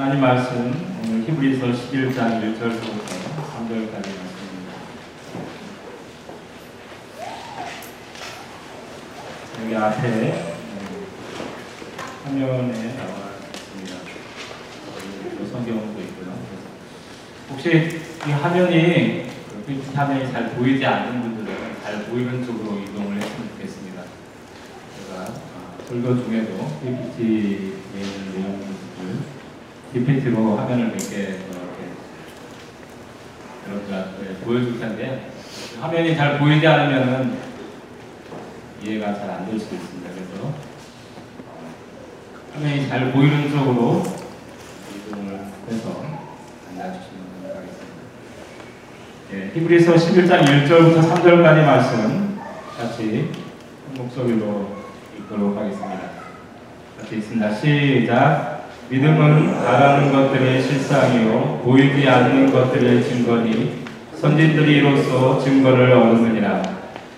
하나님 말씀 오늘 히브리서 11장 1절부터 3절까지 말씀입니다. 여기 앞에 음, 화면에 나와 있습니다. 성경도 있고요. 혹시 이 화면이 그 화면이 잘 보이지 않는 분들은 잘 보이는 쪽으로 이동을 했으면 좋겠습니다. 제가 아, 설교 중에도 PPT에 있는 내용들 PPT로 화면을 몇 개 이렇게 여러분들한테 보여줄 텐데 화면이 잘 보이지 않으면은 이해가 잘 안 될 수도 있습니다. 그래서 화면이 잘 보이는 쪽으로 이동을 해서 앉아주시면 하겠습니다. 예, 히브리서 11장 1절부터 3절까지 말씀 같이 목소리로 읽도록 하겠습니다. 같이 있습니다. 시작. 믿음은 바라는 것들의 실상이요 보이지 않는 것들의 증거니 선진들이 이로써 증거를 얻느니라.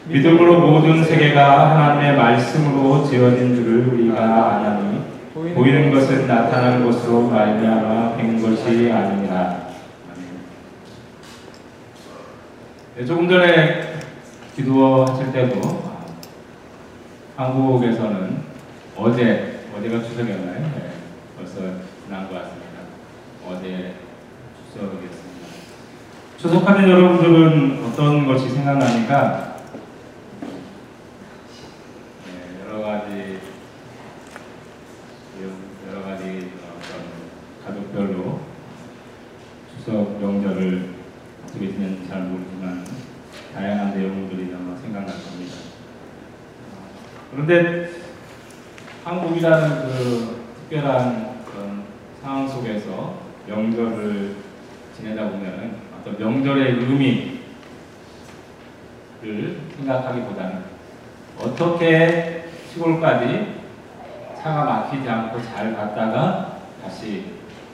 믿음으로 모든 세계가 하나님의 말씀으로 지어진 줄을 우리가 아나니 보이는 것은 나타난 것으로 말미암아 된 것이 아니니라. 네, 조금 전에 기도하실 때도 아, 한국에서는 어제 어제가 추석이었나요? 네, 벌써 지난 것 같습니다. 어제 추석이었습니다. 추석하면 여러분들은 어떤 것이 생각나니까 네, 여러 가지 여러 가지 가족별로 추석 명절을 어떻게 지냈는지 잘 모르지만 다양한 내용들이 아마 생각날 겁니다. 그런데 한국이라는 그 특별한 명절을 지내다 보면은 어떤 명절의 의미를 생각하기보다는 어떻게 시골까지 차가 막히지 않고 잘 갔다가 다시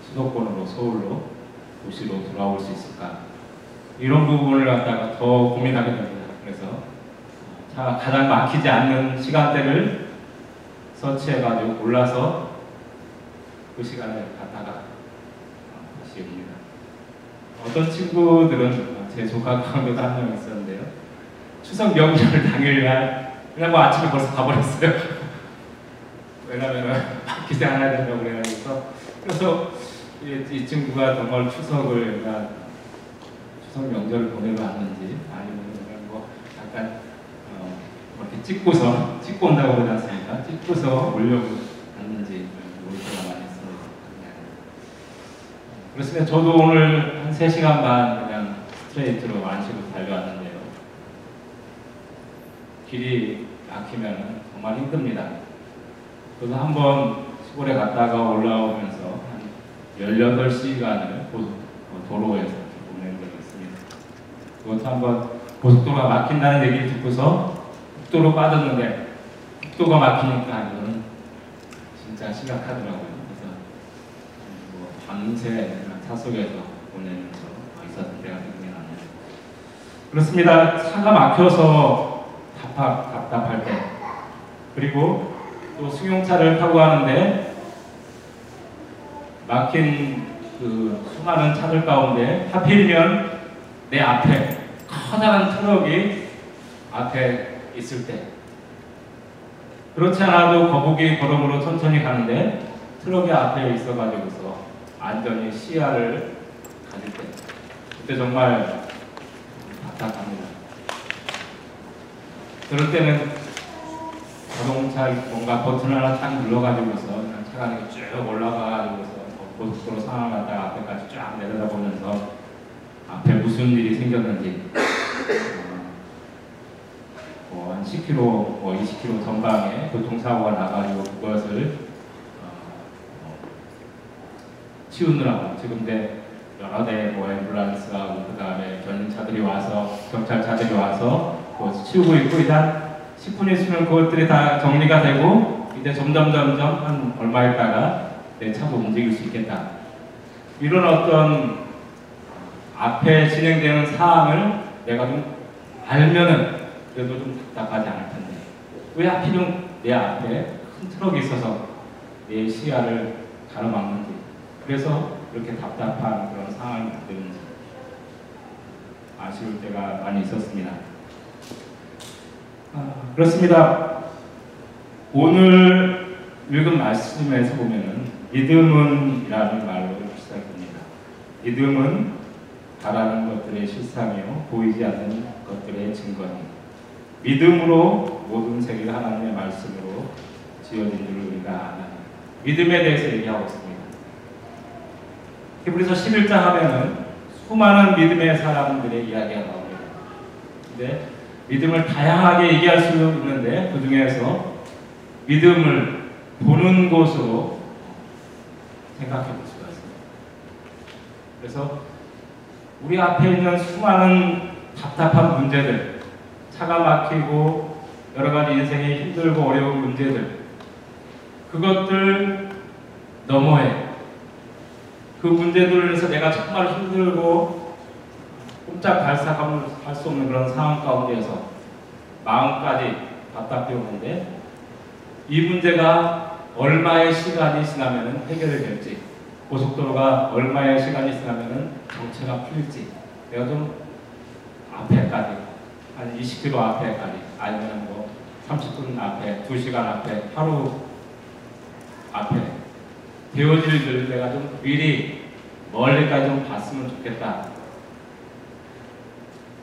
수도권으로 서울로 도시로 돌아올 수 있을까 이런 부분을 갖다가 더 고민하게 됩니다. 그래서 차가 가장 막히지 않는 시간대를 서치해가지고 골라서 그 시간에 갔다가 옵니다. 어떤 친구들은 제 조카 가운데도 한 명 있었는데요. 추석 명절 당일날 그냥 뭐 아침에 벌써 가버렸어요. 왜냐면은 기대 안 해야 된다고 그래가지고 그래서 이, 이 친구가 정말 추석을 그냥 추석 명절을 보내러 왔는지 아니면 그냥 뭐 약간 어, 이렇게 찍고서 찍고 온다고 그러지 않습니까? 찍고서 오려고 갔는지 모를 때가 많이 있습니다. 그렇습니다. 저도 오늘 한 3시간 반 그냥 스트레이트로 안시고 달려왔는데요. 길이 막히면 정말 힘듭니다. 저도 한 번 시골에 갔다가 올라오면서 한 18시간을 도로에서 보낸 적이 있습니다. 그것도 한번 고속도로가 막힌다는 얘기를 듣고서 국도로 빠졌는데 국도가 막히니까 이거는 진짜 심각하더라고요. 그래서 뭐 밤새 차 속에서 보내면서 생각이 나네요. 그렇습니다. 차가 막혀서 답답, 답답할 때 그리고 또 승용차를 타고 가는데 막힌 그 수많은 차들 가운데 하필이면 내 앞에 커다란 트럭이 앞에 있을 때 그렇지 않아도 거북이 걸음으로 천천히 가는데 트럭이 앞에 있어가지고서 완전히 시야를 가릴 때 그때 정말 답답합니다. 그럴 때는 자동차 뭔가 버튼 하나 딱 눌러가지고서 그냥 차가 쭉 올라가가지고서 고속도로 상황 갖다가 앞에까지 쫙 내려다보면서 앞에 무슨 일이 생겼는지 뭐한 10km, 뭐 20km 전방에 교통사고가 나가지고 그것을 어, 치우느라고 지금 대 여러 대뭐 앰뷸런스하고 그 다음에 견인차들이 와서 경찰차들이 와서 그것을 치우고 있고 일단 10분 있으면 그것들이 다 정리가 되고 이제 점점 점점 한 얼마 있다가 내 차도 움직일 수 있겠다. 이런 어떤 앞에 진행되는 사항을 내가 좀 알면은 그래도 좀 답답하지 않을 텐데 왜 하필이면 내 앞에 큰 트럭이 있어서 내 시야를 가로막는지 그래서 이렇게 답답한 그런 상황이 만드는지 아쉬울 때가 많이 있었습니다. 아, 그렇습니다. 오늘 읽은 말씀에서 보면은 믿음은이라는 말로 시작됩니다. 믿음은 바라는 것들의 실상이요 보이지 않는 것들의 증거니 믿음으로 모든 세계가 하나님의 말씀으로 지어진 줄 우리가 믿음에 대해서 얘기하고 있습니다. 히브리서 11장 하면은 수많은 믿음의 사람들의 이야기가 나옵니다. 근데 믿음을 다양하게 얘기할 수 있는데 그 중에서 믿음을 보는 곳으로 생각해 볼 수가 있습니다. 그래서 우리 앞에 있는 수많은 답답한 문제들, 차가 막히고 여러 가지 인생에 힘들고 어려운 문제들, 그것들 너머에 그 문제들을 해서 내가 정말 힘들고 꼼짝 발사감을 할수 없는 그런 상황 가운데에서 마음까지 오는데 이 문제가 얼마의 시간이 지나면 해결이 될지 고속도로가 얼마의 시간이 지나면 정체가 풀릴지 내가 좀 앞에까지 한 20km 앞에까지 아니면 뭐 30분 앞에 2시간 앞에 하루 앞에 되어질 일을 내가 좀 미리 멀리까지 좀 봤으면 좋겠다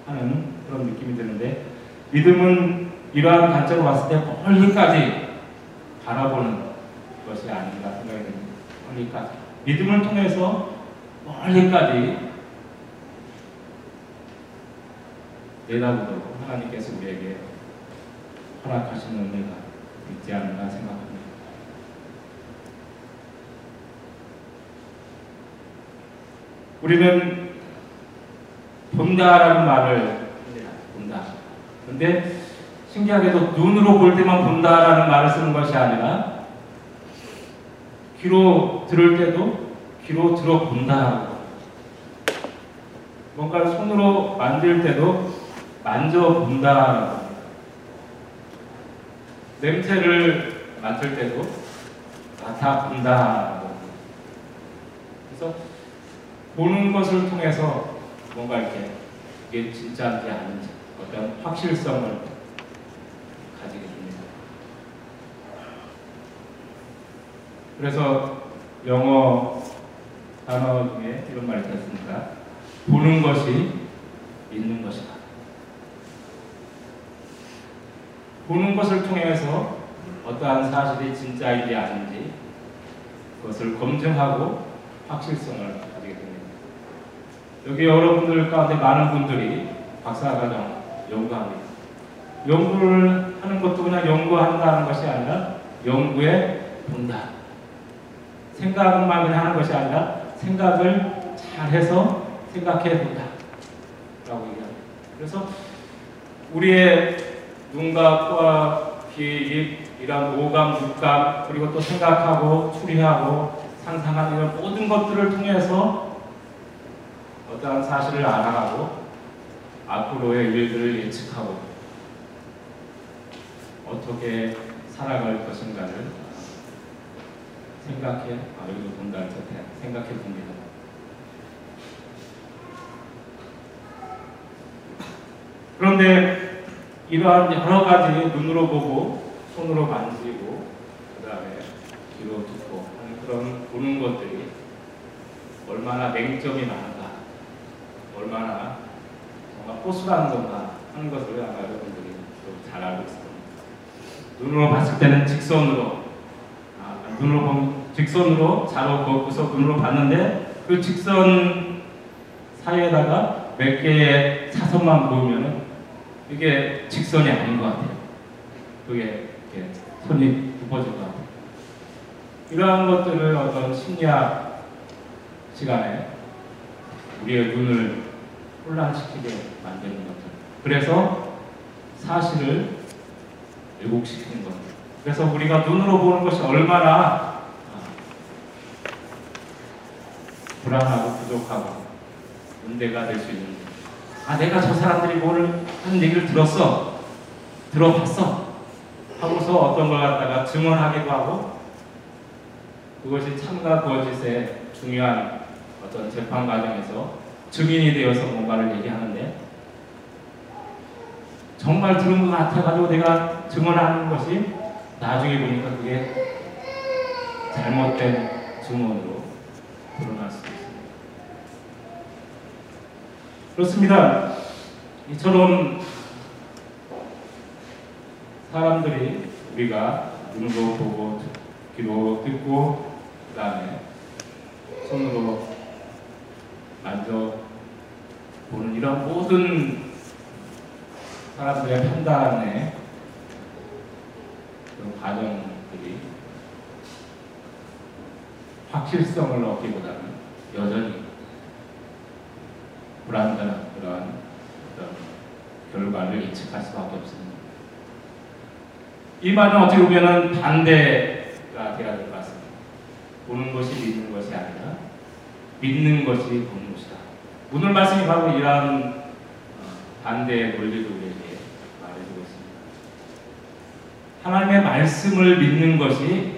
하는 그런 느낌이 드는데 믿음은 이러한 관점으로 봤을 때 멀리까지 바라보는 것이 아닌가 생각이 듭니다. 멀리까지 믿음을 통해서 멀리까지 내다보도록 하나님께서 우리에게 허락하시는 은혜가 있지 않나 생각합니다. 우리는 본다라는 말을 합니다. 본다. 근데 신기하게도 눈으로 볼 때만 본다라는 말을 쓰는 것이 아니라 귀로 들을 때도 귀로 들어본다. 뭔가를 손으로 만질 때도 만져본다. 냄새를 맡을 때도 맡아본다. 그래서 보는 것을 통해서 뭔가 이렇게 이게 진짜인지 아닌지 어떤 확실성을 가지게 됩니다. 그래서 영어 단어 중에 이런 말이 있습니다. 보는 것이 믿는 것이다. 보는 것을 통해서 어떠한 사실이 진짜인지 아닌지 그것을 검증하고 확실성을. 여기 여러분들 가운데 많은 분들이 박사과정 연구합니다. 연구를 하는 것도 그냥 연구한다는 것이 아니라 연구에 본다. 생각만 하는 것이 아니라 생각을 잘해서 생각해 본다. 라고 얘기합니다. 그래서 우리의 눈과 코와 귀, 입, 이런 오감, 육감, 그리고 또 생각하고 추리하고 상상하는 이런 모든 것들을 통해서 어떠한 사실을 알아가고 앞으로의 일들을 예측하고 어떻게 살아갈 것인가를 생각해, 아, 여기도 본다, 생각해 봅니다. 그런데 이러한 여러 가지 눈으로 보고 손으로 만지고 그 다음에 귀로 듣고 하는 그런 보는 것들이 얼마나 맹점이 많은가 얼마나 정말 호수라는 건가 하는 것을 아마 여러분들이 잘 알고 있을 겁니다. 눈으로 봤을 때는 직선으로 아, 눈으로 보면 직선으로 자로 걷고서 눈으로 봤는데 그 직선 사이에다가 몇 개의 차선만 보이면은 이게 직선이 아닌 것 같아요. 그게 이렇게 손이 굽어질 것 같아요. 이러한 것들을 어떤 심리학 시간에 우리의 눈을 혼란시키게 만드는 것들. 그래서 사실을 왜곡시키는 것. 그래서 우리가 눈으로 보는 것이 얼마나 불안하고 부족하고 문제가 될 수 있는지. 아, 내가 저 사람들이 뭘 하는 얘기를 들었어. 들어봤어. 하고서 어떤 걸 갖다가 증언하기도 하고 그것이 참과 거짓에 중요한 어떤 재판 과정에서 증인이 되어서 뭔가를 얘기하는데 정말 들은 것 같아가지고 내가 증언하는 것이 나중에 보니까 그게 잘못된 증언으로 드러날 수 있습니다. 그렇습니다. 이처럼 사람들이 우리가 눈으로 보고 귀로 듣고 그 다음에 손으로 만져 보는 이런 모든 사람들의 판단의 그런 과정들이 확실성을 얻기보다는 여전히 불안전한 그런 결과를 예측할 수밖에 없습니다. 이 말은 어떻게 보면 반대가 되어야 될 것 같습니다. 보는 것이 믿는 것이 아니라 믿는 것이 보는 것이다. 오늘 말씀이 바로 이러한 어, 반대의 논리를 우리에게 말해주고 있습니다. 하나님의 말씀을 믿는 것이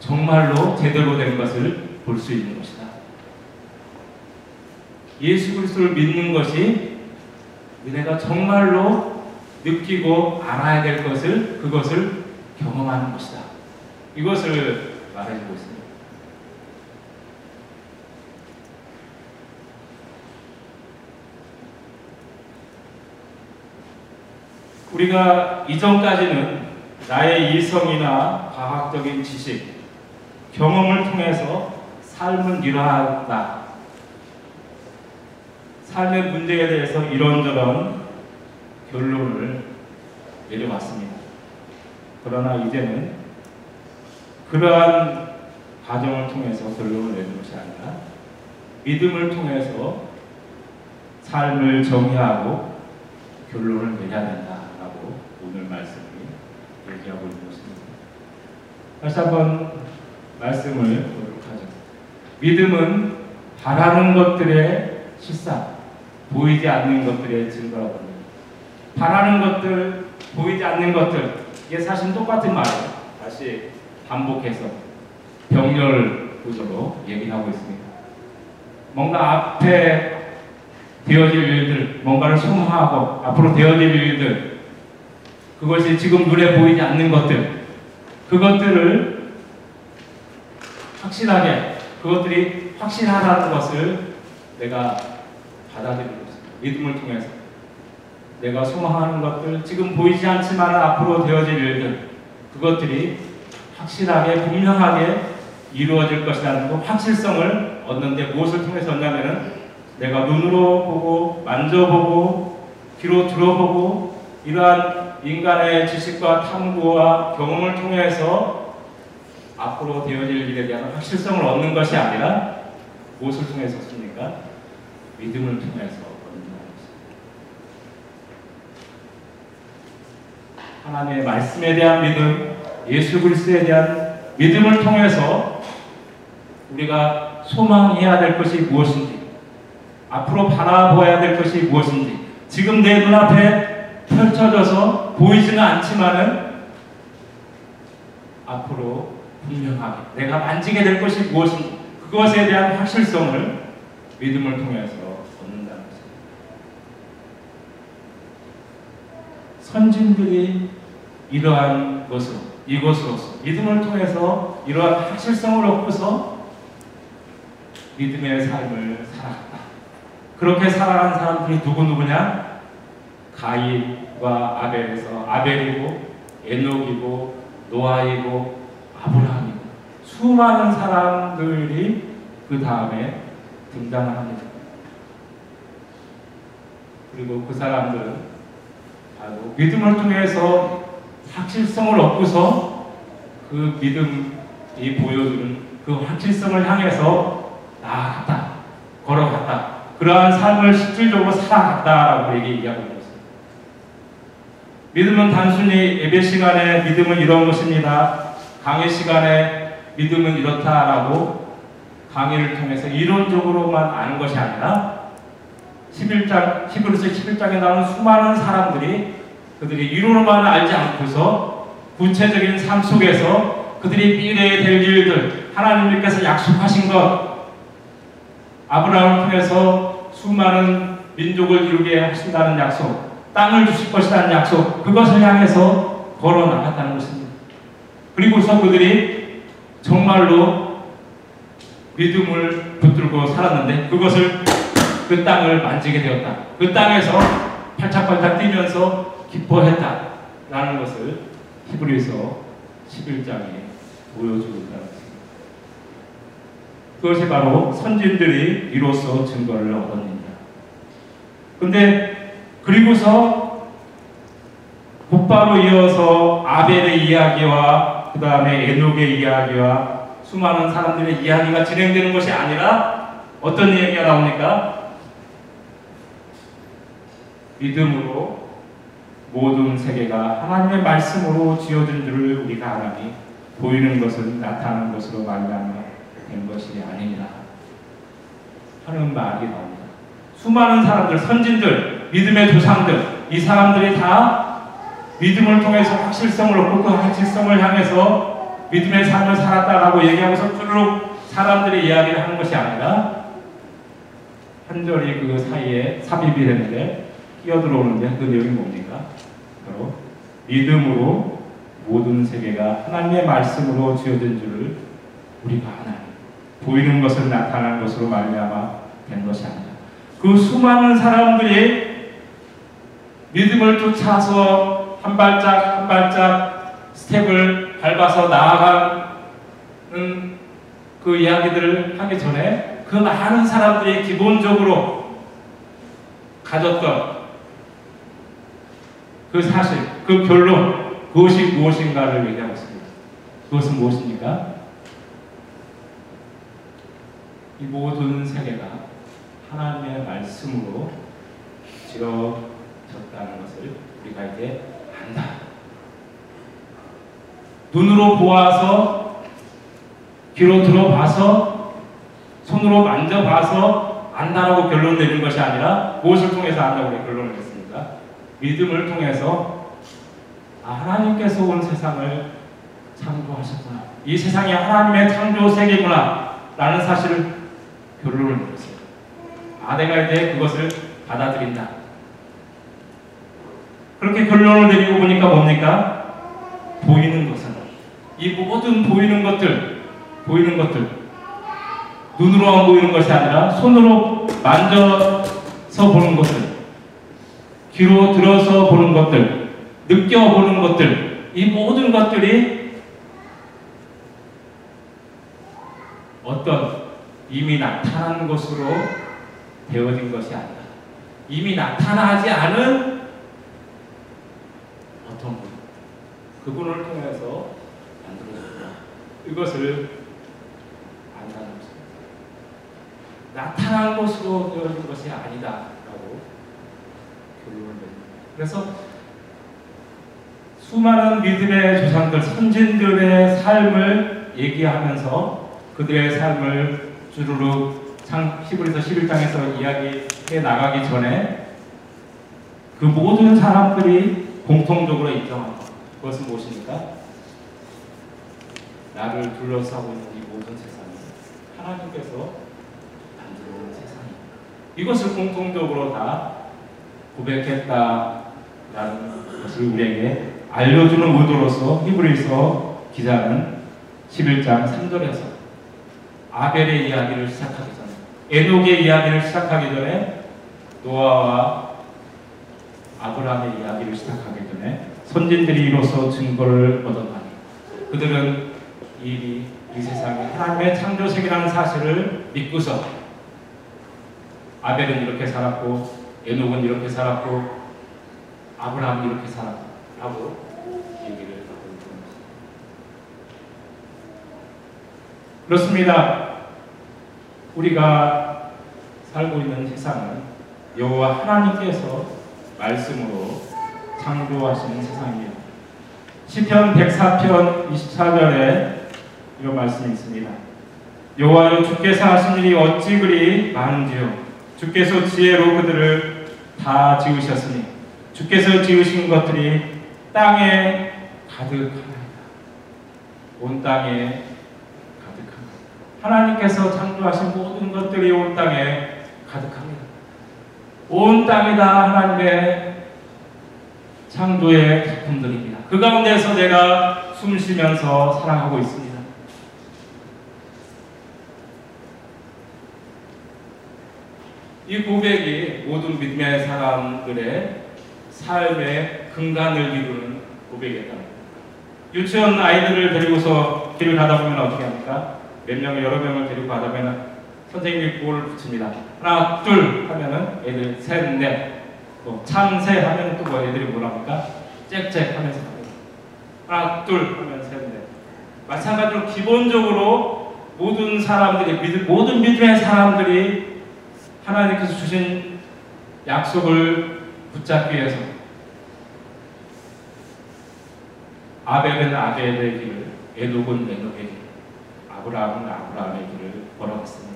정말로 제대로 된 것을 볼 수 있는 것이다. 예수 그리스도를 믿는 것이 내가 정말로 느끼고 알아야 될 것을 그것을 경험하는 것이다. 이것을 말해주고 있습니다. 우리가 이전까지는 나의 이성이나 과학적인 지식, 경험을 통해서 삶을 이해한다. 삶의 문제에 대해서 이런저런 결론을 내려왔습니다. 그러나 이제는 그러한 과정을 통해서 결론을 내는 것이 아니라 믿음을 통해서 삶을 정의하고 결론을 내려야 오늘 말씀이 얘기하고 있는 것입니다. 다시 한번 말씀을 보도록 하죠. 믿음은 바라는 것들의 실상, 보이지 않는 것들의 증거라고 합니다. 바라는 것들, 보이지 않는 것들, 이게 사실 똑같은 말이에요. 다시 반복해서 병렬 구조로 얘기하고 있습니다. 뭔가 앞에 되어질 일들, 뭔가를 소망하고 앞으로 되어질 일들, 그것이 지금 눈에 보이지 않는 것들, 그것들을 확실하게, 그것들이 확실하다는 것을 내가 받아들이고 있습니다. 믿음을 통해서. 내가 소망하는 것들, 지금 보이지 않지만 앞으로 되어질 일들, 그것들이 확실하게, 분명하게 이루어질 것이라는 그 확실성을 얻는데 무엇을 통해서 얻냐면은 내가 눈으로 보고, 만져보고, 귀로 들어보고, 이러한 인간의 지식과 탐구와 경험을 통해서 앞으로 되어질 일에 대한 확실성을 얻는 것이 아니라 무엇을 통해서 씁니까? 믿음을 통해서 하나님의 말씀에 대한 믿음, 예수 그리스도에 대한 믿음을 통해서 우리가 소망해야 될 것이 무엇인지, 앞으로 바라보아야 될 것이 무엇인지, 지금 내 눈앞에 펼쳐져서 보이지는 않지만은 앞으로 분명하게 내가 만지게 될 것이 무엇인지, 그것에 대한 확실성을 믿음을 통해서 얻는다는 것입니다. 선진들이 이러한 것으로, 이것으로서 믿음을 통해서 이러한 확실성을 얻고서 믿음의 삶을 살았다. 그렇게 살아간 사람들이 누구누구냐? 가인과 아벨에서 아벨이고 에녹이고 노아이고 아브라함이고 수많은 사람들이 그 다음에 등장을 합니다. 그리고 그 사람들은 바로 믿음을 통해서 확실성을 얻고서 그 믿음이 보여주는 그 확실성을 향해서 나아갔다, 걸어갔다. 그러한 삶을 실질적으로 살아갔다라고 얘기하고. 믿음은 단순히 예배 시간에 믿음은 이런 것입니다. 강의 시간에 믿음은 이렇다라고 강의를 통해서 이론적으로만 아는 것이 아니라 11장, 히브리서 11장에 나오는 수많은 사람들이 그들이 이론으로만 알지 않고서 구체적인 삶 속에서 그들이 미래에 될 일들, 하나님께서 약속하신 것, 아브라함을 통해서 수많은 민족을 이루게 하신다는 약속, 땅을 주실 것이라는 약속, 그것을 향해서 걸어 나갔다는 것입니다. 그리고서 그들이 정말로 믿음을 붙들고 살았는데 그것을 그 땅을 만지게 되었다. 그 땅에서 팔짝팔짝 뛰면서 기뻐했다 라는 것을 히브리서 11장에 보여주고 있다는 것입니다. 그것이 바로 선진들이 이로써 증거를 얻었느니라. 근데 그리고서 곧바로 이어서 아벨의 이야기와 그 다음에 에녹의 이야기와 수많은 사람들의 이야기가 진행되는 것이 아니라 어떤 이야기가 나옵니까? 믿음으로 모든 세계가 하나님의 말씀으로 지어진 줄을 우리가 알아니 보이는 것은 나타나는 것으로 말미암아 된 것이 아니니라 하는 말이 나옵니다. 수많은 사람들, 선진들, 믿음의 조상들, 이 사람들이 다 믿음을 통해서 확실성을 얻고 그 확실성을 향해서 믿음의 삶을 살았다라고 얘기하면서 쭈르륵 사람들의 이야기를 하는 것이 아니라 한 절이 그 사이에 삽입이 되는데 끼어들어오는데 그 내용이 뭡니까? 바로 믿음으로 모든 세계가 하나님의 말씀으로 지어진 줄을 우리가 하나님 보이는 것을 나타난 것으로 말미암아 된 것이 아니라 그 수많은 사람들이 믿음을 쫓아서 한 발짝 한 발짝 스텝을 밟아서 나아가는 그 이야기들을 하기 전에 그 많은 사람들이 기본적으로 가졌던 그 사실, 그 결론, 그것이 무엇인가를 얘기하고 있습니다. 그것은 무엇입니까? 이 모든 세계가 하나님의 말씀으로 지어 졌다는 것을 우리가 이제 안다. 눈으로 보아서, 귀로 들어봐서, 손으로 만져봐서 안다라고 결론 내는 것이 아니라 무엇을 통해서 안다고 결론을 냈습니까? 믿음을 통해서 아, 하나님께서 온 세상을 창조하셨구나. 이 세상이 하나님의 창조 세계구나. 라는 사실을 결론을 내렸어요. 아, 내가 이제 그것을 받아들인다. 그렇게 결론을 내리고 보니까 뭡니까? 보이는 것은. 이 모든 보이는 것들, 보이는 것들. 눈으로만 보이는 것이 아니라 손으로 만져서 보는 것들, 귀로 들어서 보는 것들, 느껴보는 것들, 이 모든 것들이 어떤 이미 나타난 것으로 되어진 것이 아니라. 이미 나타나지 않은 어떤 분, 그분을 통해서 만들어졌구나. 이것을 안다는 것입니다. 나타난 것으로 되어진 것이 아니다라고 결론을 냅니다. 그래서 수많은 믿음의 조상들, 선진들의 삶을 얘기하면서 그들의 삶을 주르륵 상 히브리서 11장에서 이야기해 나가기 전에 그 모든 사람들이 공통적으로 것 그것은 무엇입니까? 나를 둘러싸고 있는 이 모든 세상이 하나님께서 만들어 놓은 세상이 이것을 공통적으로 다 고백했다라는 것을 우리에게 알려주는 의도로서 히브리서 기자는 11장 3절에서 아벨의 이야기를 시작하기 전에 에녹의 이야기를 시작하기 전에 노아와 아브라함의 이야기를 시작하기 전에 선진들이 이로써 증거를 얻어가니 그들은 이, 이 세상에 하나님의 창조세계라는 사실을 믿고서 아벨은 이렇게 살았고 에녹은 이렇게 살았고 아브라함은 이렇게 살았다고 얘기를 하고 있는 것입니다. 그렇습니다. 우리가 살고 있는 세상은 여호와 하나님께서 말씀으로 창조하시는 세상입니다. 시편 104편 24절에 이런 말씀이 있습니다. 여호와여 주께서 하신 일이 어찌 그리 많은지요 주께서 지혜로 그들을 다 지으셨으니 주께서 지으신 것들이 땅에 가득하나이다. 온 땅에 가득한 하나님께서 창조하신 모든 것들이 온 땅에 가득합니다. 온 땅이 다 하나님의 창조의 작품들입니다. 그 가운데서 내가 숨 쉬면서 살아가고 있습니다. 이 고백이 모든 믿음의 사람들의 삶의 근간을 이루는 고백이었다. 유치원 아이들을 데리고서 길을 가다 보면 어떻게 합니까? 몇 명, 여러 명을 데리고 가다 보면 선생님이 구호를 붙입니다. 하나, 둘 하면은 애들 셋, 넷. 또 참새 하면 또 뭐 애들이 뭐라 합니까? 짹짹 하면서. 하나, 둘 하면 셋, 넷. 마찬가지로 기본적으로 모든 사람들이, 믿, 모든 믿음의 사람들이 하나님께서 주신 약속을 붙잡기 위해서 아벨은 아벨의 길을, 에녹은 에녹의 길, 아브라함은 아브라함의 길을 걸어갔습니다.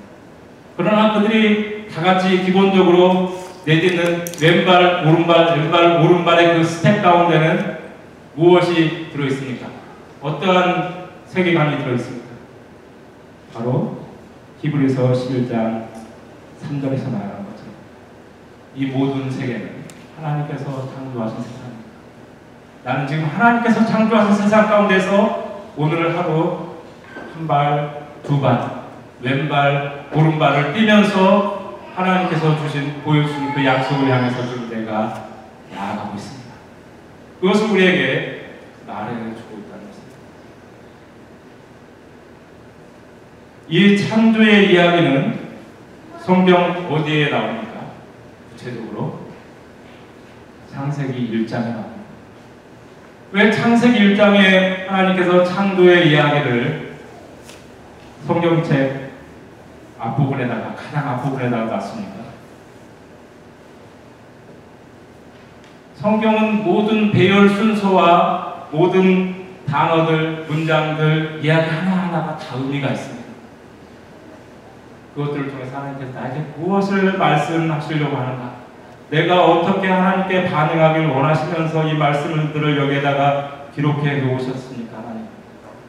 그러나 그들이 다 같이 기본적으로 내딛는 왼발, 오른발, 왼발, 오른발의 그 스텝 가운데는 무엇이 들어있습니까? 어떠한 세계관이 들어있습니까? 바로 히브리서 11장 3절에서 말하는 것처럼 이 모든 세계는 하나님께서 창조하신 세상입니다. 나는 지금 하나님께서 창조하신 세상 가운데서 오늘 하루 한 발, 두 발, 왼발, 오른발을 뛰면서 하나님께서 주신 보여주신 그 약속을 향해서 지금 내가 나아가고 있습니다. 그것을 우리에게 말해주고 있다는 것입니다. 이 창조의 이야기는 성경 어디에 나옵니까? 구체적으로 창세기 1장에 나옵니다. 왜 창세기 1장에 하나님께서 창조의 이야기를 성경책 앞부분에다가 가장 앞부분에다가 놨습니까? 성경은 모든 배열 순서와 모든 단어들, 문장들, 이야기 하나하나가 다 의미가 있습니다. 그것들을 통해서 하나님께서 나에게 무엇을 말씀하시려고 하는가? 내가 어떻게 하나님께 반응하기를 원하시면서 이 말씀들을 여기에다가 기록해 놓으셨습니까?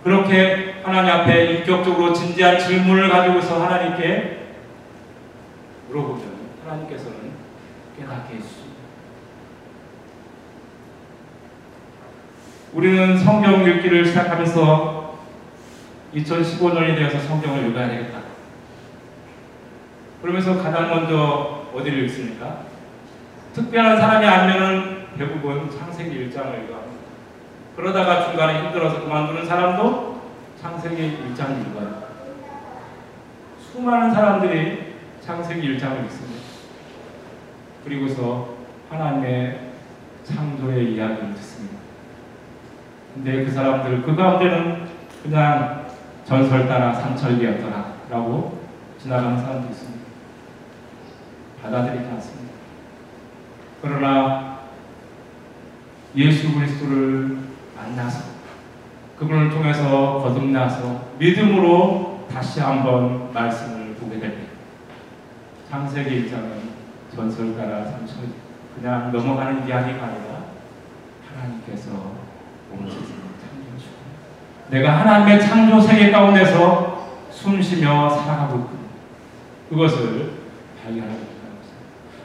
그렇게 하나님 앞에 인격적으로 진지한 질문을 가지고서 하나님께 물어보면 하나님께서는 깨닫게 해주십니다. 우리는 성경 읽기를 시작하면서 2015년이 되어서 성경을 읽어야 되겠다. 그러면서 가장 먼저 어디를 읽습니까? 특별한 사람이 아니면은 대부분 창세기 1장을 읽어합니다. 그러다가 중간에 힘들어서 그만두는 사람도 창세기 1장을 읽어요. 수많은 사람들이 창세기 1장을 읽습니다. 그리고서 하나님의 창조의 이야기를 듣습니다. 근데 그 사람들, 그 가운데는 그냥 전설 따라 삼천리였더라 라고 지나가는 사람도 있습니다. 받아들이지 않습니다. 그러나 예수 그리스도를 만나서 그분을 통해서 거듭나서 믿음으로 다시 한번 말씀을 보게 됩니다. 창세기 1장은 전설가라 삼천 그냥 넘어가는 이야기가 아니라 하나님께서 온 세상을 창조하시고 내가 하나님의 창조 세계 가운데서 숨쉬며 살아가고 있군. 그것을 발견하게 것입니다.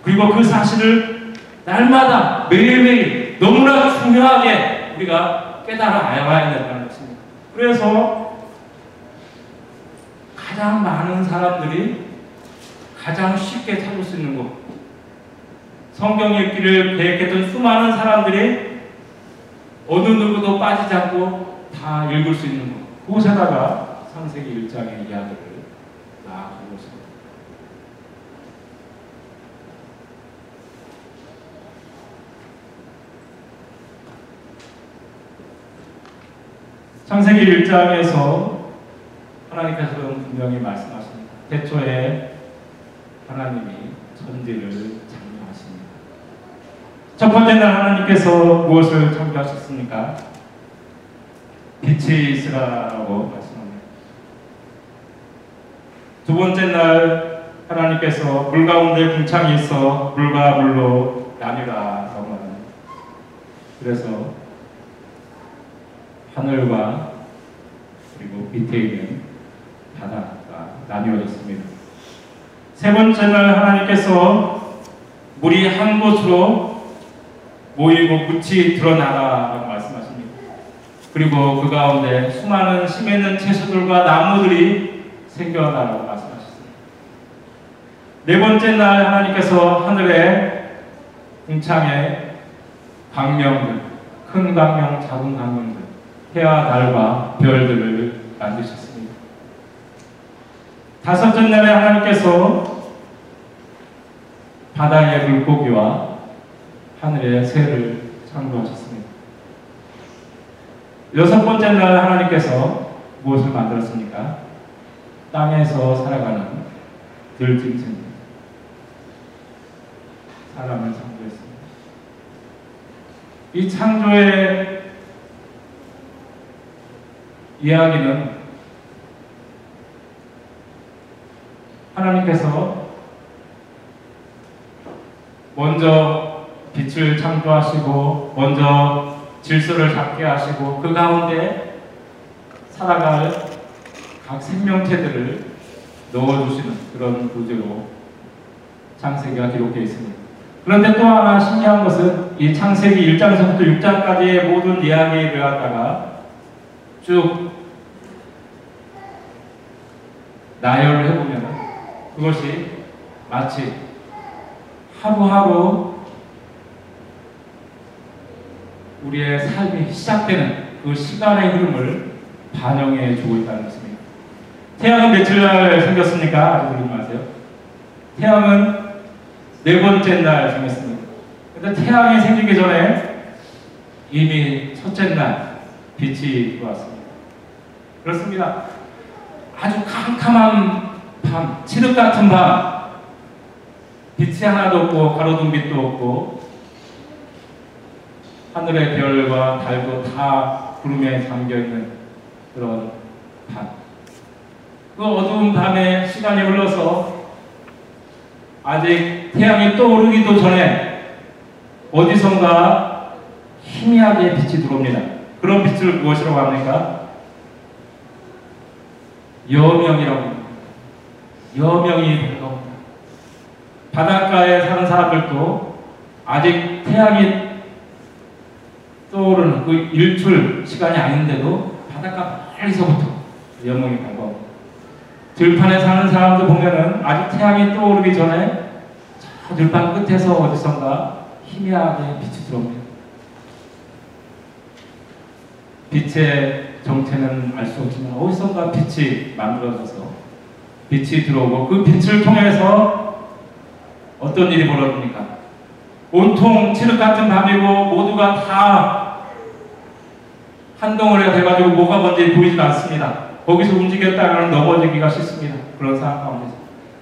그리고 그 사실을 날마다 매일매일 너무나 중요하게 우리가 깨달아 알아야 된다는 것입니다. 그래서 가장 많은 사람들이 가장 쉽게 찾을 수 있는 곳 성경 읽기를 계획했던 수많은 사람들이 어느 누구도 빠지지 않고 다 읽을 수 있는 곳 그곳에다가 창세기 1장의 이야기를 나아가고 있습니다. 창세기 1장에서 하나님께서는 분명히 말씀하십니다. 태초에 하나님이 천지를 창조하십니다. 첫 번째 날 하나님께서 무엇을 창조하셨습니까? 빛이 있으라고 말씀합니다. 두 번째 날 하나님께서 물 가운데 궁창이 있어 물과 물로 나뉘라라고 말합니다. 그래서 하늘과 그리고 밑에 있는 바다가 나뉘어졌습니다. 세 번째 날 하나님께서 물이 한 곳으로 모이고 끝이 드러나라라고 말씀하십니다. 그리고 그 가운데 수많은 심있는 채소들과 나무들이 생겨나라고 말씀하셨습니다. 네 번째 날 하나님께서 하늘에 궁창에 광명들, 큰 광명, 작은 광명들, 해와 달과 별들을 만드셨습니다. 다섯째 날에 하나님께서 바다의 물고기와 하늘의 새를 창조하셨습니다. 여섯 번째 날 하나님께서 무엇을 만들었습니까? 땅에서 살아가는 들짐승 사람을 창조했습니다. 이 창조의 이야기는 하나님께서 먼저 빛을 창조하시고 먼저 질서를 잡게 하시고 그 가운데 살아갈 각 생명체들을 넣어주시는 그런 구조로 창세기가 기록되어 있습니다. 그런데 또 하나 신기한 것은 이 창세기 1장에서부터 6장까지의 모든 이야기를 갖다가 쭉 나열을 해보면 그것이 마치 하루하루 우리의 삶이 시작되는 그 시간의 흐름을 반영해 주고 있다는 것입니다. 태양은 며칠 날 생겼습니까? 아직 모르지 마세요. 태양은 네 번째 날 생겼습니다. 근데 태양이 생기기 전에 이미 첫째 날 빛이 들어왔습니다. 그렇습니다. 아주 캄캄한 밤, 칠흑 같은 밤, 빛이 하나도 없고 가로등 빛도 없고 하늘의 별과 달도 다 구름에 잠겨 있는 그런 밤. 그 어두운 밤에 시간이 흘러서 아직 태양이 떠오르기도 전에 어디선가 희미하게 빛이 들어옵니다. 그런 빛을 무엇이라고 합니까? 여명이라고 합니다. 여명이 밝아옵니다. 바닷가에 사는 사람들도 아직 태양이 떠오르는 그 일출 시간이 아닌데도 바닷가 멀리서부터 여명이 밝아옵니다. 들판에 사는 사람들 보면은 아직 태양이 떠오르기 전에 저 들판 끝에서 어디선가 희미하게 빛이 들어옵니다. 빛의 정체는 알 수 없지만 어디선가 빛이 만들어져서 빛이 들어오고 그 빛을 통해서 어떤 일이 벌어집니까? 온통 칠흑 같은 밤이고 모두가 다 한 덩어리가 돼가지고 뭐가 뭔지 보이지 않습니다. 거기서 움직였다가는 넘어지기가 쉽습니다. 그런 상황 가운데서.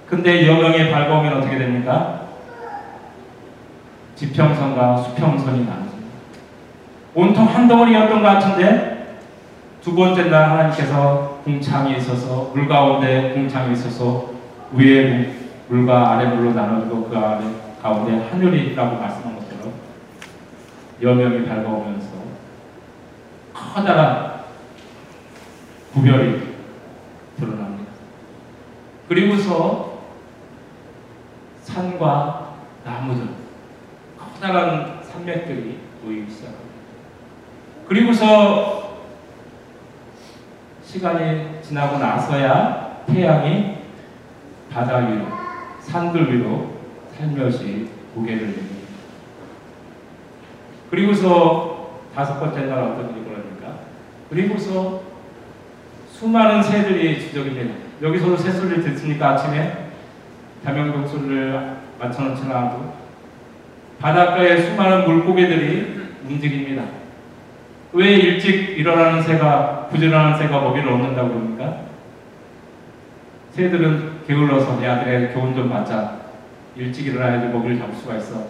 근데 여명이 밝아오면 어떻게 됩니까? 지평선과 수평선이 나눠집니다. 온통 한 덩어리였던 것 같은데 두 번째 날 하나님께서 궁창이 있어서 물 가운데 궁창이 있어서 위에 물과 아래 물로 나눠지고 그 아래 가운데 하늘이라고 말씀한 것처럼 여명이 밝아오면서 커다란 구별이 드러납니다. 그리고서 산과 나무들, 커다란 산맥들이 보이기 시작합니다. 그리고서 시간이 지나고 나서야 태양이 바다 위로, 산들 위로 살며시 고개를 내립니다. 그리고서 다섯 번째 날 어떤 일이 벌어집니까? 그리고서 수많은 새들이 지적입니다. 여기서도 새 소리를 듣습니까? 아침에 담양동 소리를 맞춰놓지 않아도 바닷가에 수많은 물고기들이 움직입니다. 왜 일찍 일어나는 새가 부지런한 새가 먹이를 얻는다고 그럽니까? 새들은 게을러서 야 그래 교훈 좀 받자 일찍 일어나야지 먹이를 잡을 수가 있어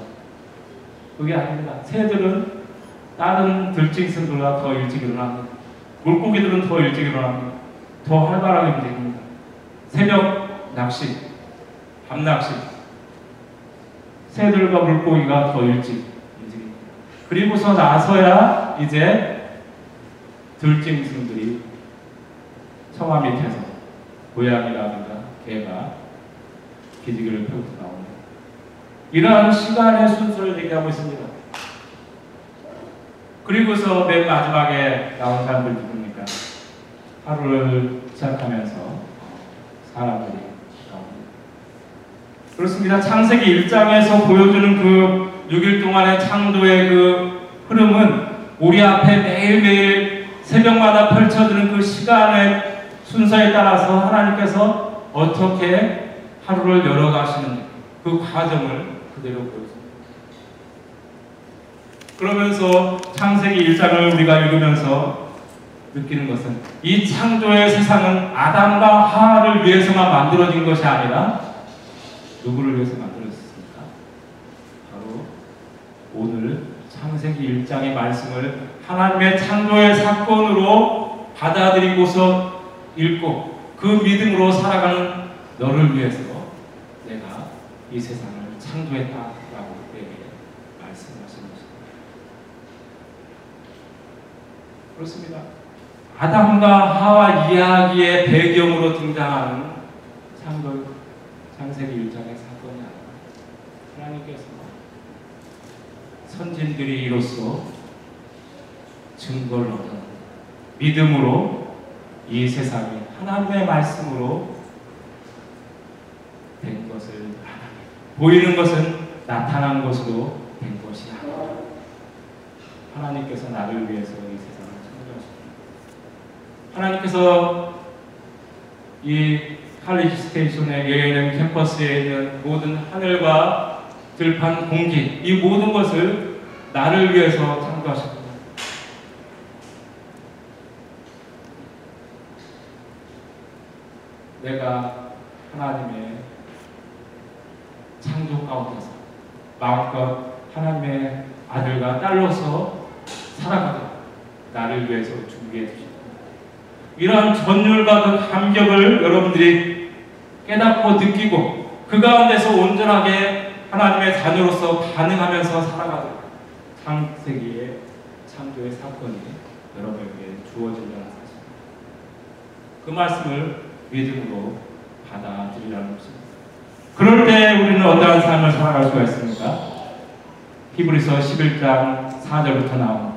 그게 아닙니다. 새들은 다른 들짐승들보다 더 일찍 일어납니다. 물고기들은 더 일찍 일어납니다. 더 활발하게 움직입니다. 새벽 낚시, 밤 낚시, 새들과 물고기가 더 일찍. 그리고서 나서야 이제 들짐승들이 청화 밑에서 고양이라든가 개가 기지개를 펴고 나옵니다. 이러한 시간의 순서를 얘기하고 있습니다. 그리고서 맨 마지막에 나온 사람들 누굽니까? 하루를 시작하면서 사람들이 나옵니다. 그렇습니다. 창세기 1장에서 보여주는 그 6일 동안의 창조의 그 흐름은 우리 앞에 매일매일 새벽마다 펼쳐지는 그 시간의 순서에 따라서 하나님께서 어떻게 하루를 열어가시는 그 과정을 그대로 보여줍니다. 그러면서 창세기 1장을 우리가 읽으면서 느끼는 것은 이 창조의 세상은 아담과 하와를 위해서만 만들어진 것이 아니라 누구를 위해서? 바로 오늘 창세기 1장의 말씀을 하나님의 창조의 사건으로 받아들이고서 읽고 그 믿음으로 살아가는 너를 위해서 내가 이 세상을 창조했다라고 내게 말씀하신 것입니다. 그렇습니다. 아담과 하와 이야기의 배경으로 등장하는 창조 창세기 1장의 사건이 아니라 하나님께서 선진들이 이로써 증거를 얻어 믿음으로 이 세상이 하나님의 말씀으로 된 것을 보이는 것은 나타난 것으로 된 것이 아니라 하나님께서 나를 위해서 이 세상을 창조하셨습니다. 하나님께서 이 칼리지 스테이션에 여기는 캠퍼스에 있는 모든 하늘과 들판 공기 이 모든 것을 나를 위해서 창조하셨습니다. 내가 하나님의 창조 가운데서 마음껏 하나님의 아들과 딸로서 살아가도록 나를 위해서 준비해 주셨습니다. 이러한 전율과 그 감격을 여러분들이 깨닫고 느끼고 그 가운데서 온전하게 하나님의 자녀로서 반응하면서 살아가도록 창세기의 창조의 사건이 여러분에게 주어진다는 사실. 그 말씀을 믿음으로 받아들이라는 것입니다. 그럴 때 우리는 어떠한 삶을 살아갈 수가 있습니까? 히브리서 11장 4절부터 나온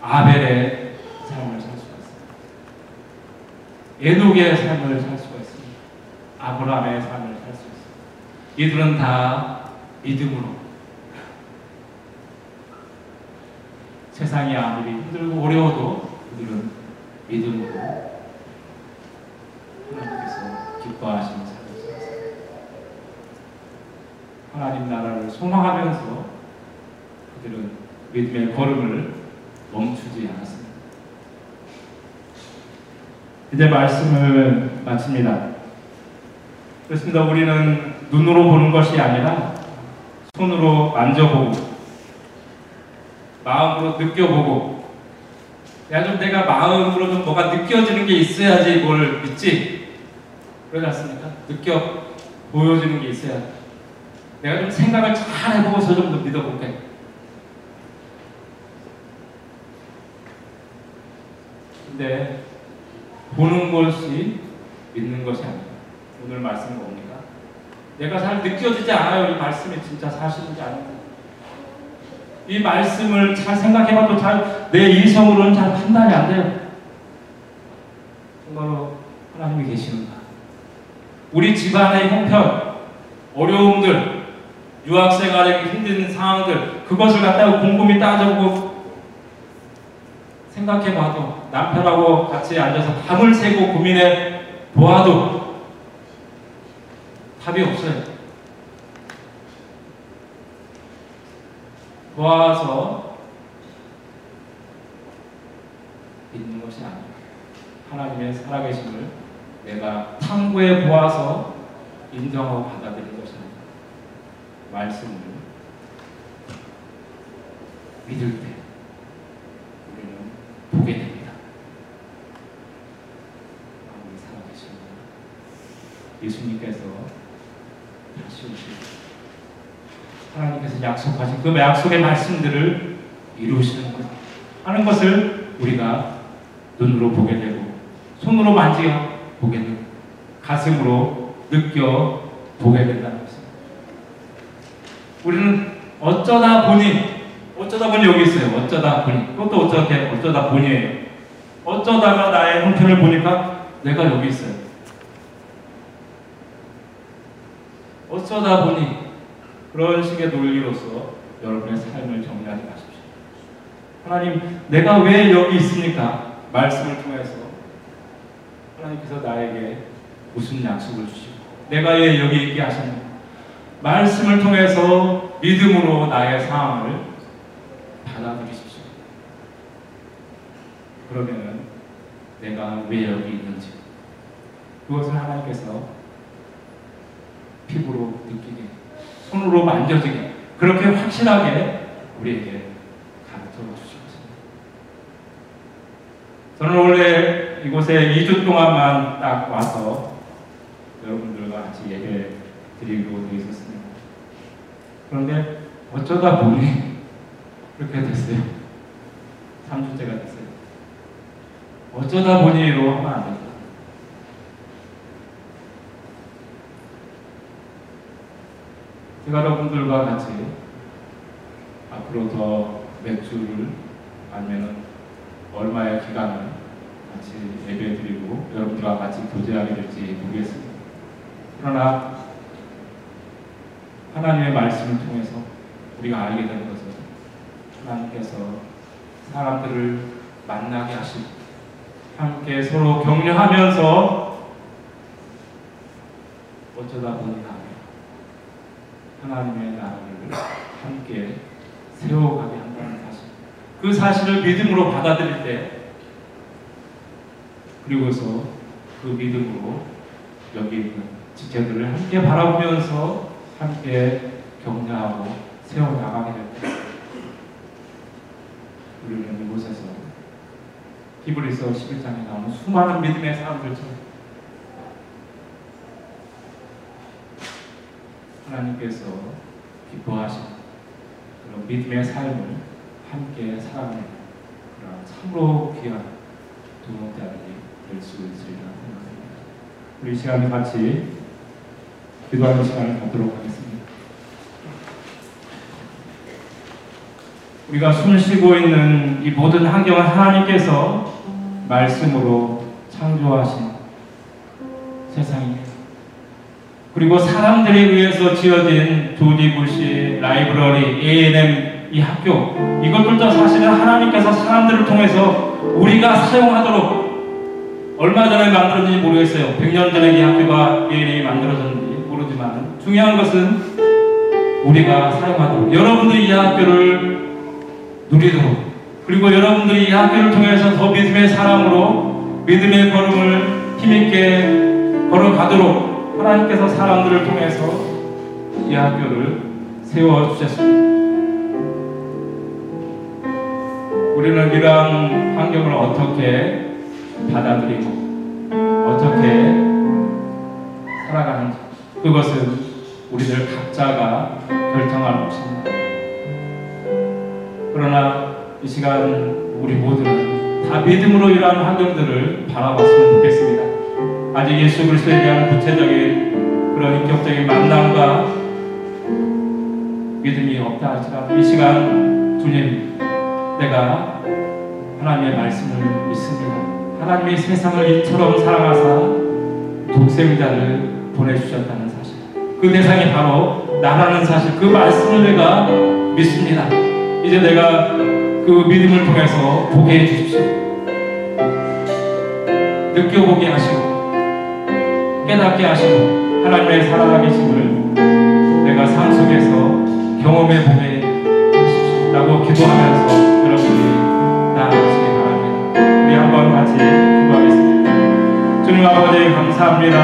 아벨의 삶을 살 수가 있습니다. 에녹의 삶을 살 수가 있습니다. 아브라함의 삶을 살 수 있습니다. 이들은 다 믿음으로 세상이 아무리 힘들고 어려워도 그들은 믿음으로 하나님께서 기뻐하시는 삶을 살았습니다. 하나님 나라를 소망하면서 그들은 믿음의 걸음을 멈추지 않았습니다. 이제 말씀을 마칩니다. 그렇습니다. 우리는 눈으로 보는 것이 아니라 손으로 만져보고 마음으로 느껴보고 내가 좀 내가 마음으로 좀 뭐가 느껴지는 게 있어야지 뭘 믿지 그러지 않습니까? 느껴 보여지는 게 있어야 내가 좀 생각을 잘 해보고서 좀 더 믿어볼게 근데 보는 것이 믿는 것이 아니다 오늘 말씀 뭡니까? 내가 잘 느껴지지 않아요 이 말씀이 진짜 사실인지 아닌지 이 말씀을 잘 생각해봐도 잘 내 이성으로는 잘 판단이 안 돼요. 정말로 하나님이 계시는가? 우리 집안의 형편, 어려움들, 유학생활의 힘든 상황들 그것을 갖다가 곰곰이 따져보고 생각해봐도 남편하고 같이 앉아서 밤을 새고 고민해 보아도 답이 없어요. 보아서 믿는 것이 아니라 하나님의 살아계심을 내가 탐구해 보아서 인정하고 받아들이는 것이 아니라 말씀을 믿을 때 우리는 보게 됩니다. 하나님이 살아계십니다. 예수님께서 다시 오시고 하나님께서 약속하신 그 약속의 말씀들을 이루시는 것 하는 것을 우리가 눈으로 보게 되고 손으로 만지어 보게 되고 가슴으로 느껴 보게 된다는 것입니다. 우리는 어쩌다 보니 어쩌다 보니 여기 있어요. 어쩌다 보니 그것도 어쩌게 어쩌다 보니에요. 어쩌다가 나의 형편을 보니까 내가 여기 있어요. 어쩌다 보니 그런 식의 논리로서 여러분의 삶을 정리하지 마십시오. 하나님, 내가 왜 여기 있습니까? 말씀을 통해서 하나님께서 나에게 무슨 약속을 주시고 내가 왜 여기 있게 하셨는가? 말씀을 통해서 믿음으로 나의 상황을 받아들이십시오. 그러면은 내가 왜 여기 있는지 그것을 하나님께서 피부로 느끼게 손으로 만져지게 그렇게 확실하게 우리에게 가르쳐 주시옵소서. 저는 원래 이곳에 2주 동안만 딱 와서 여러분들과 같이 예배 드리고 있었습니다. 그런데 어쩌다 보니 그렇게 됐어요. 3주째가 됐어요. 어쩌다 보니로 하면 안 된다. 제가 여러분들과 같이 앞으로 더몇 주를 아니면 얼마의 기간을 같이 예배 드리고 여러분들과 같이 교제하게 될지 모르겠습니다. 그러나 하나님의 말씀을 통해서 우리가 알게 되는 것은 하나님께서 사람들을 만나게 하시고 함께 서로 격려하면서 어쩌다 보니 하나님의 나라를 함께 세워가게 한다는 사실. 그 사실을 믿음으로 받아들일 때, 그리고서 그 믿음으로 여기 있는 지체들을 함께 바라보면서 함께 격려하고 세워나가게 될 때, 우리는 이곳에서 히브리서 11장에 나오는 수많은 믿음의 사람들처럼 하나님께서 기뻐하신 그런 믿음의 삶을 함께 살아가는 그런 참으로 귀한 동역자들이 될수 있으리라 생각합니다. 우리 시간에 같이 기도하는 시간을 갖도록 하겠습니다. 우리가 숨 쉬고 있는 이 모든 환경을 하나님께서 말씀으로 창조하신 세상입니다. 그리고 사람들에 의해서 지어진 조디부시, 라이브러리, A&M 이 학교 이것들도 사실은 하나님께서 사람들을 통해서 우리가 사용하도록 얼마 전에 만들어진지 모르겠어요. 100년 전에 이 학교가 A&M이 만들어졌는지 모르지만 중요한 것은 우리가 사용하도록 여러분들이 이 학교를 누리도록 그리고 여러분들이 이 학교를 통해서 더 믿음의 사람으로 믿음의 걸음을 힘있게 걸어가도록 하나님께서 사람들을 통해서 이 학교를 세워 주셨습니다. 우리는 이러한 환경을 어떻게 받아들이고 어떻게 살아가는지 그것은 우리들 각자가 결정할 것입니다. 그러나 이 시간 우리 모두는 다 믿음으로 이러한 환경들을 바라봤으면 좋겠습니다. 아직 예수 그리스도에 대한 구체적인 그런 인격적인 만남과 믿음이 없다 할지라도 이 시간 주님 내가 하나님의 말씀을 믿습니다. 하나님이 세상을 이처럼 사랑하사 독생자를 보내주셨다는 사실 그 대상이 바로 나라는 사실 그 말씀을 내가 믿습니다. 이제 내가 그 믿음을 통해서 보게 해주십시오. 느껴보게 하시고 깨닫게 하시고 하나님의 살아계심을 내가 삶 속에서 경험해 보게 하십시오. 기도하면서 여러분이 나아가시기 바랍니다. 우리 한번 같이 기도하겠습니다. 주님 아버지 감사합니다.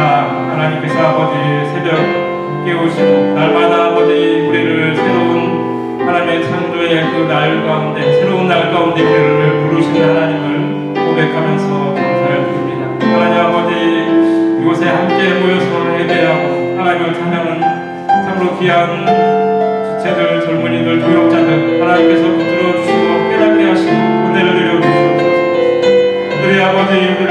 하나님께서 아버지 새벽 깨우시고 날마다 아버지 우리를 새로운 하나님의 창조의 그 날 가운데 새로운 날 가운데 우리를 부르신 하나님을 고백하면서 하나님께서 붙들어 주시고 깨닫게 하시고 은혜를 내려 주시옵소서. 우리 아버지